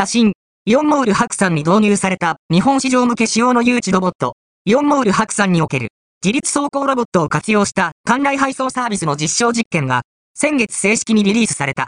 写真、イオンモール白山に導入された日本市場向け仕様の誘致ロボット、イオンモール白山における。自立走行ロボットを活用した館内配送サービスの実証実験が先月正式にリリースされた。